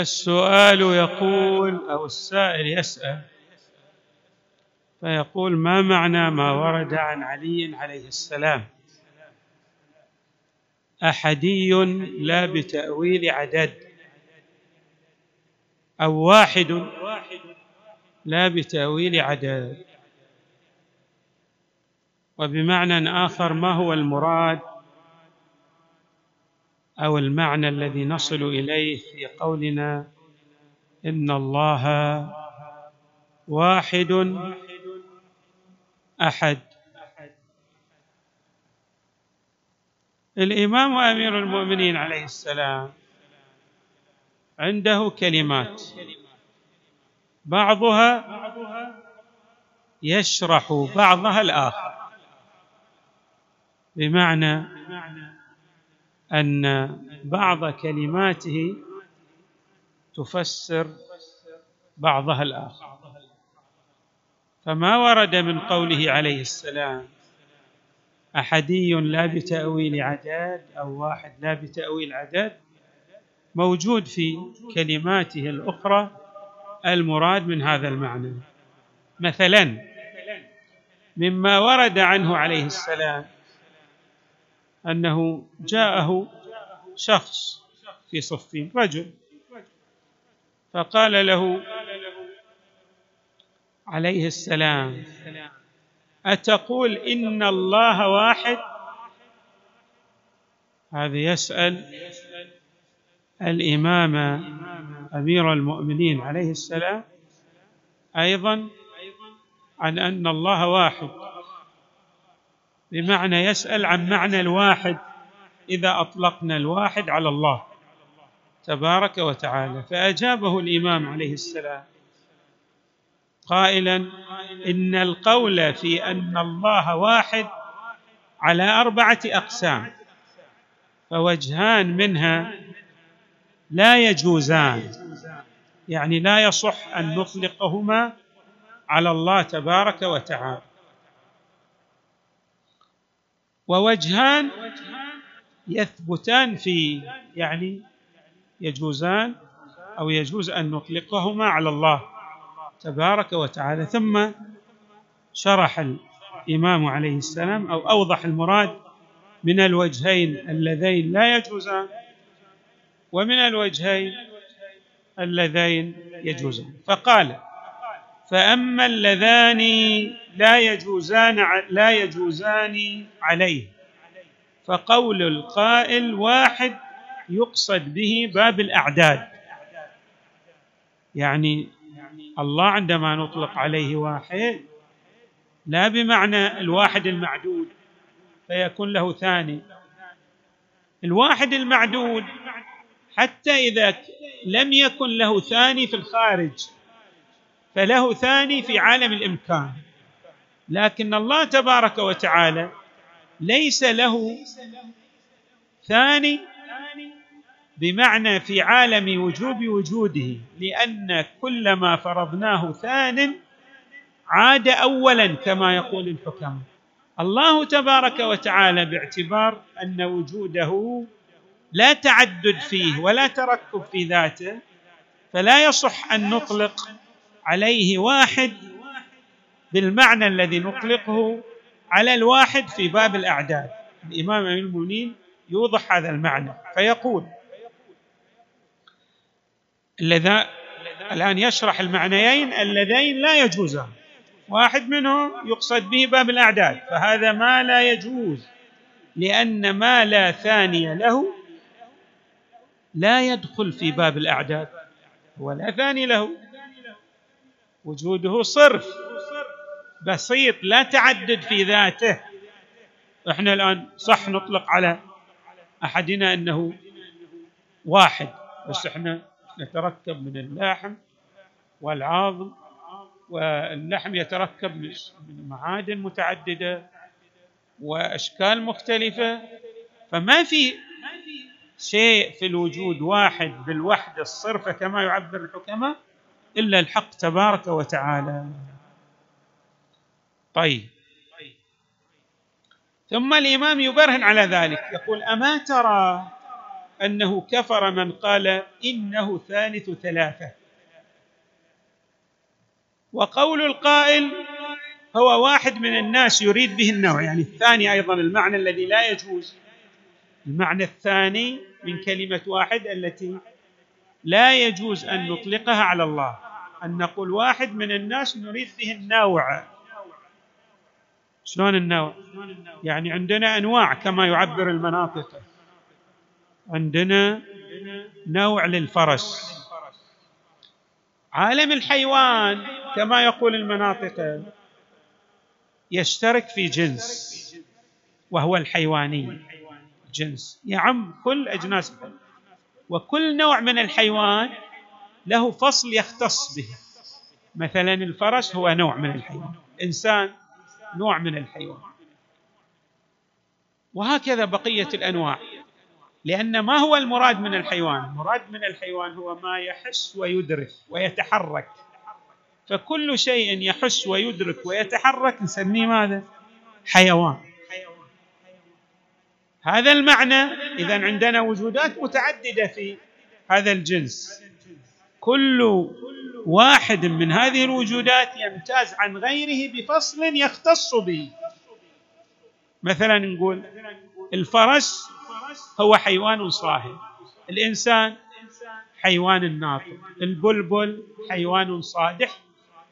السؤال يقول أو السائل يسأل فيقول ما معنى ما ورد عن علي عليه السلام؟ أحدي لا بتأويل عدد أو واحد لا بتأويل عدد وبمعنى آخر ما هو المراد؟ أو المعنى الذي نصل إليه في قولنا إن الله واحد أحد. الإمام أمير المؤمنين عليه السلام عنده كلمات بعضها يشرح بعضها الآخر. بمعنى أن بعض كلماته تفسر بعضها الآخر. فما ورد من قوله عليه السلام أحدي لا بتأويل عدد أو واحد لا بتأويل عدد موجود في كلماته الأخرى المراد من هذا المعنى. مثلا مما ورد عنه عليه السلام أنه جاءه شخص في صفين رجل. فقال له عليه السلام أتقول إن الله واحد؟ هذا يسأل الإمام أمير المؤمنين عليه السلام أيضا عن أن الله واحد. بمعنى يسأل عن معنى الواحد إذا أطلقنا الواحد على الله تبارك وتعالى. فأجابه الإمام عليه السلام قائلا إن القول في أن الله واحد على أربعة أقسام فوجهان منها لا يجوزان. يعني لا يصح أن نطلقهما على الله تبارك وتعالى. ووجهان يثبتان في يعني يجوزان أو يجوز أن نطلقهما على الله تبارك وتعالى. ثم شرح الإمام عليه السلام أو أوضح المراد من الوجهين اللذين لا يجوزان ومن الوجهين اللذين يجوزان. فقال فأما اللذان لا يجوزان لا يجوزان عليه. فقول القائل واحد يقصد به باب الأعداد. يعني الله عندما نطلق عليه واحد لا بمعنى الواحد المعدود فيكون له ثاني. الواحد المعدود حتى إذا لم يكن له ثاني في الخارج فله ثاني في عالم الإمكان. لكن الله تبارك وتعالى ليس له ثاني بمعنى في عالم وجوب وجوده لأن كل ما فرضناه ثان عاد اولا كما يقول الحكم. الله تبارك وتعالى باعتبار أن وجوده لا تعدد فيه ولا تركب في ذاته فلا يصح أن نطلق عليه واحد بالمعنى الذي نطلقه على الواحد في باب الأعداد. الإمام أمير المؤمنين يوضح هذا المعنى فيقول اللذا الآن يشرح المعنيين اللذين لا يجوزان. واحد منهم يقصد به باب الأعداد فهذا ما لا يجوز لأن ما لا ثاني له لا يدخل في باب الأعداد ولا ثاني له. وجوده صرف. بسيط لا تعدد في ذاته. إحنا الآن صح نطلق على أحدنا أنه واحد بس إحنا يتركب من اللحم والعظم واللحم يتركب من معادن متعدده وأشكال مختلفة. فما في شيء في الوجود واحد بالوحدة الصرفه كما يعبر الحكماء إلا الحق تبارك وتعالى. طيب. ثم الإمام يبرهن على ذلك. يقول أما ترى أنه كفر من قال إنه ثالث ثلاثة؟ وقول القائل هو واحد من الناس يريد به النوع يعني الثاني أيضا المعنى الذي لا يجوز. المعنى الثاني من كلمة واحد التي لا يجوز أن نطلقها على الله. أن نقول واحد من الناس نريد به النوع شلون النوع يعني عندنا أنواع كما يعبر المناطق. عندنا نوع للفرس. عالم الحيوان كما يقول المناطق يشترك في جنس وهو الحيواني. جنس. يعم كل أجناس. وكل نوع من الحيوان له فصل يختص به. مثلا الفرس هو نوع من الحيوان. انسان نوع من الحيوان. وهكذا بقية الأنواع. لأن ما هو المراد من الحيوان؟ المراد من الحيوان هو ما يحس ويدرك ويتحرك. فكل شيء يحس ويدرك ويتحرك نسميه ماذا؟ حيوان. هذا المعنى إذا عندنا وجودات متعددة في هذا الجنس. كل واحد من هذه الوجودات يمتاز عن غيره بفصل يختص به. مثلا نقول الفرس هو حيوان صاهر الإنسان حيوان ناطق البلبل حيوان صادح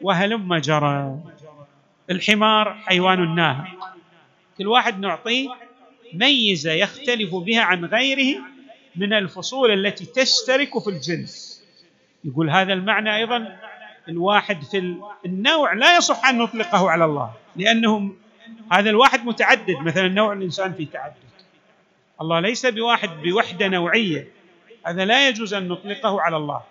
وهلم جرى الحمار حيوان ناهق. كل واحد نعطيه ميزة يختلف بها عن غيره من الفصول التي تشترك في الجنس. يقول هذا المعنى أيضا الواحد في النوع لا يصح أن نطلقه على الله لأنه هذا الواحد متعدد. مثلا نوع الإنسان في تعدد. الله ليس بواحد بوحدة نوعية. هذا لا يجوز أن نطلقه على الله.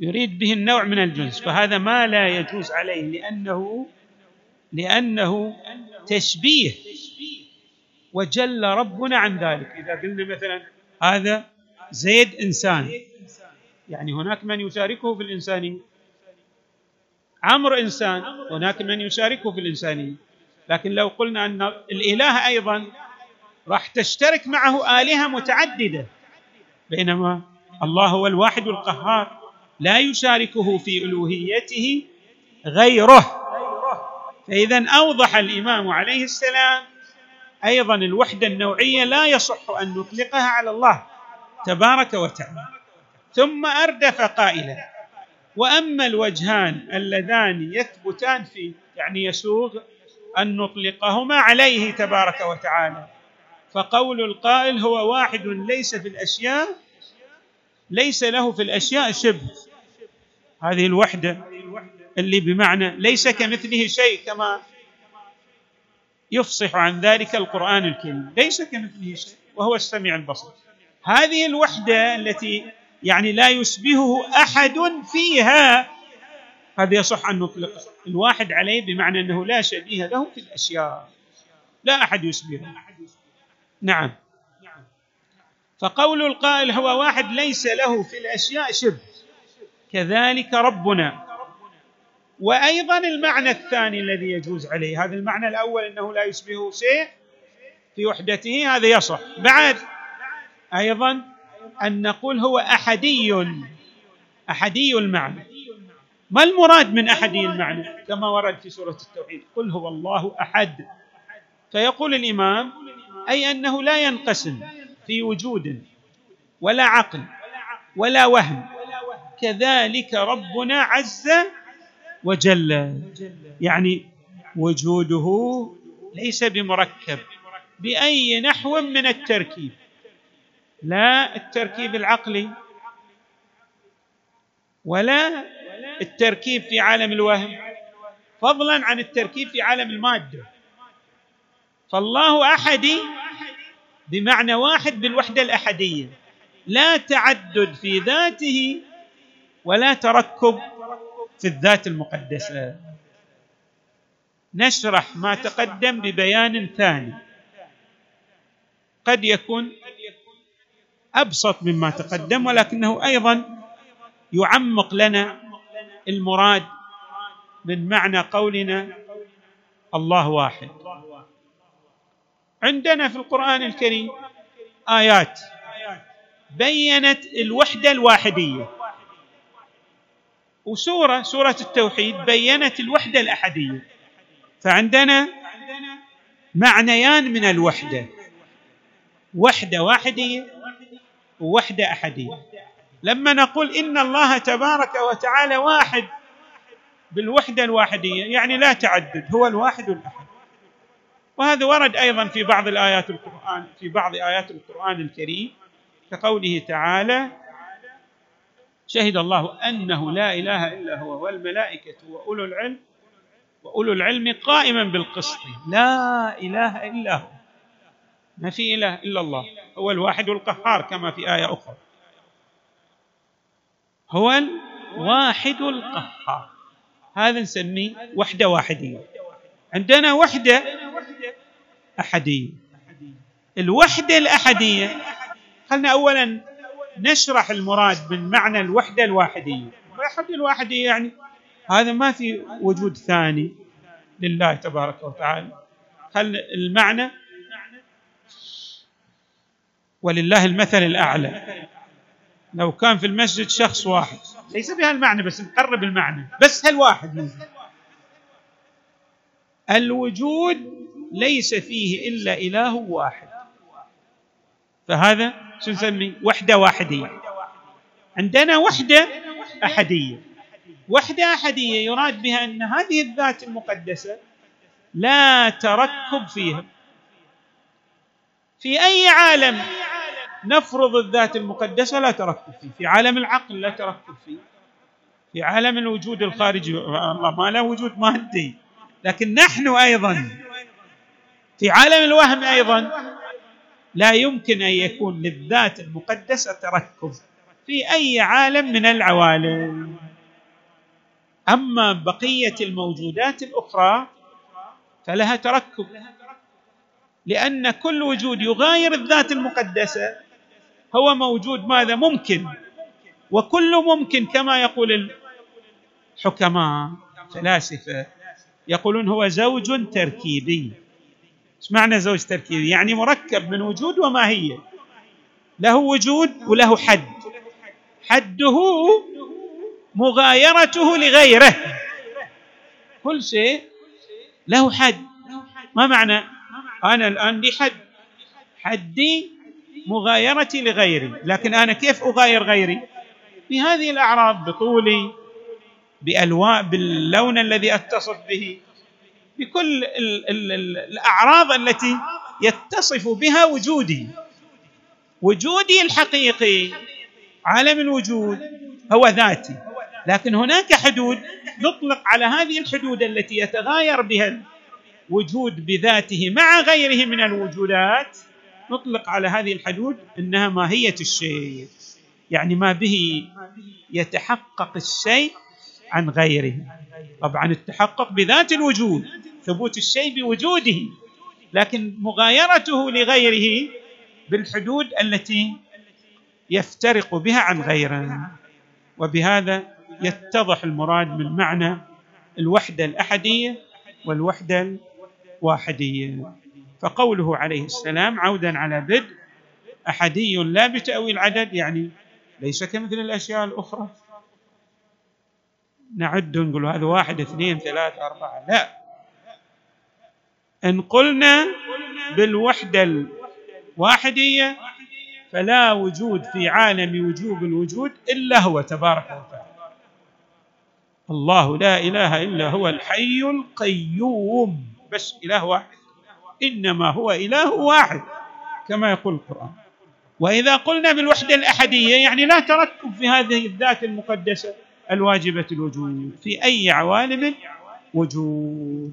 يريد به النوع من الجنس فهذا ما لا يجوز عليه لأنه لأنه تشبيه. وجل ربنا عن ذلك. إذا قلنا مثلا هذا زيد إنسان. يعني هناك من يشاركه في الانسانيه عمرو إنسان. هناك من يشاركه في الانسانيه لكن لو قلنا أن الإله أيضا راح تشترك معه آلهة متعددة. بينما الله هو الواحد القهار. لا يشاركه في ألوهيته غيره. فإذا أوضح الإمام عليه السلام أيضا الوحدة النوعية لا يصح أن نطلقها على الله تبارك وتعالى. ثم أردف قائلا وأما الوجهان اللذان يثبتان في يعني يسوغ أن نطلقهما عليه تبارك وتعالى. فقول القائل هو واحد ليس في الأشياء ليس له في الأشياء شبه. هذه الوحدة اللي بمعنى ليس كمثله شيء كما يفصح عن ذلك القرآن الكريم. ليس كمثله شيء وهو السميع البصير. هذه الوحدة التي يعني لا يشبهه أحد فيها هذا يصح أن نطلق الواحد عليه بمعنى أنه لا شبيه له في الأشياء. لا أحد يشبهه. نعم. فقول القائل هو واحد ليس له في الأشياء شبه. كذلك ربنا. وأيضا المعنى الثاني الذي يجوز عليه. هذا المعنى الأول أنه لا يشبهه شيء في وحدته هذا يصح. بعد أيضا أن نقول هو أحدي أحدي المعنى. ما المراد من أحدي المعنى؟ كما ورد في سورة التوحيد قل هو الله أحد. فيقول الإمام أي أنه لا ينقسم في وجود ولا عقل ولا وهم. كذلك ربنا عز وجل. يعني وجوده ليس بمركب بأي نحو من التركيب. لا التركيب العقلي ولا التركيب في عالم الوهم. فضلا عن التركيب في عالم المادة. فالله احدي بمعنى واحد بالوحدة الأحدية. لا تعدد في ذاته ولا تركب. في الذات المقدسة. نشرح ما تقدم ببيان ثاني. قد يكون أبسط مما تقدم ولكنه أيضا يعمق لنا المراد من معنى قولنا الله واحد. عندنا في القرآن الكريم آيات بينت الوحدة الواحدية. وسورة سورة التوحيد بينت الوحدة الأحدية. فعندنا معنيان من الوحدة. وحدة واحديه ووحدة أحدية. لما نقول إن الله تبارك وتعالى واحد بالوحدة الواحدية يعني لا تعدد هو الواحد الأحد. وهذا ورد أيضا في بعض الآيات القرآن في بعض آيات القرآن الكريم كقوله تعالى شهد الله أنه لا إله إلا هو والملائكة وأولو العلم وأولو العلم قائما بالقسط. لا إله إلا هو. ما في إله إلا الله. هو الواحد القهار كما في آية أخرى. هو الواحد القهار. هذا نسميه وحدة واحدية. عندنا وحدة أحدية. الوحدة الأحدية. خلنا اولا نشرح المراد من معنى الوحدة الواحدية. الوحدة الواحدية يعني هذا ما في وجود ثاني لله تبارك وتعالى. خل المعنى ولله المثل الأعلى؟ لو كان في المسجد شخص واحد. ليس بها المعنى بس نقرب المعنى بس هالواحد منه الوجود ليس فيه إلا إله واحد. فهذا شو نسمي وحدة واحدية. عندنا وحدة أحدية. وحدة أحدية يراد بها أن هذه الذات المقدسة لا تركب فيها. في أي عالم نفرض الذات المقدسة لا تركب فيه. في عالم العقل لا تركب فيه. في عالم الوجود الخارجي الله ما له وجود مادي لكن نحن أيضا. في عالم الوهم أيضا. لا يمكن أن يكون للذات المقدسة تركب في أي عالم من العوالم. أما بقية الموجودات الأخرى فلها تركب لأن كل وجود يغاير الذات المقدسة هو موجود ماذا ممكن وكل ممكن كما يقول الحكماء فلاسفة يقولون هو زوج تركيبي. إيش معنى زوج تركيبي يعني مركب من وجود وماهيه له وجود وله حد. حده مغايرته لغيره. كل شيء له حد. ما معنى؟ أنا الآن لي حد. حدي مغايرتي لغيري. لكن أنا كيف أغاير غيري؟ بهذه الأعراض بطولي بالواء باللون الذي أتصف به. بكل ال ال ال الأعراض التي يتصف بها وجودي. وجودي الحقيقي عالم الوجود هو ذاتي. لكن هناك حدود نطلق على هذه الحدود التي يتغاير بها الوجود بذاته مع غيره من الوجودات نطلق على هذه الحدود إنها ماهية الشيء. يعني ما به يتحقق الشيء عن غيره. طبعا التحقق بذات الوجود. ثبوت الشيء بوجوده لكن مغايرته لغيره بالحدود التي يفترق بها عن غيره. وبهذا يتضح المراد من معنى الوحدة الأحدية والوحدة الواحدية. فقوله عليه السلام عودا على بدء أحدي لا بتأويل عدد يعني ليس كمثل الأشياء الأخرى. نعد نقول هذا واحد اثنين ثلاثة أربعة لا. إن قلنا بالوحدة الواحدية فلا وجود في عالم وجوب الوجود إلا هو تبارك وتعالى. الله لا إله إلا هو الحي القيوم. بس إله واحد. إنما هو إله واحد كما يقول القرآن. وإذا قلنا بالوحدة الأحدية يعني لا تركب في هذه الذات المقدسة الواجبة الوجود في أي عوالم وجود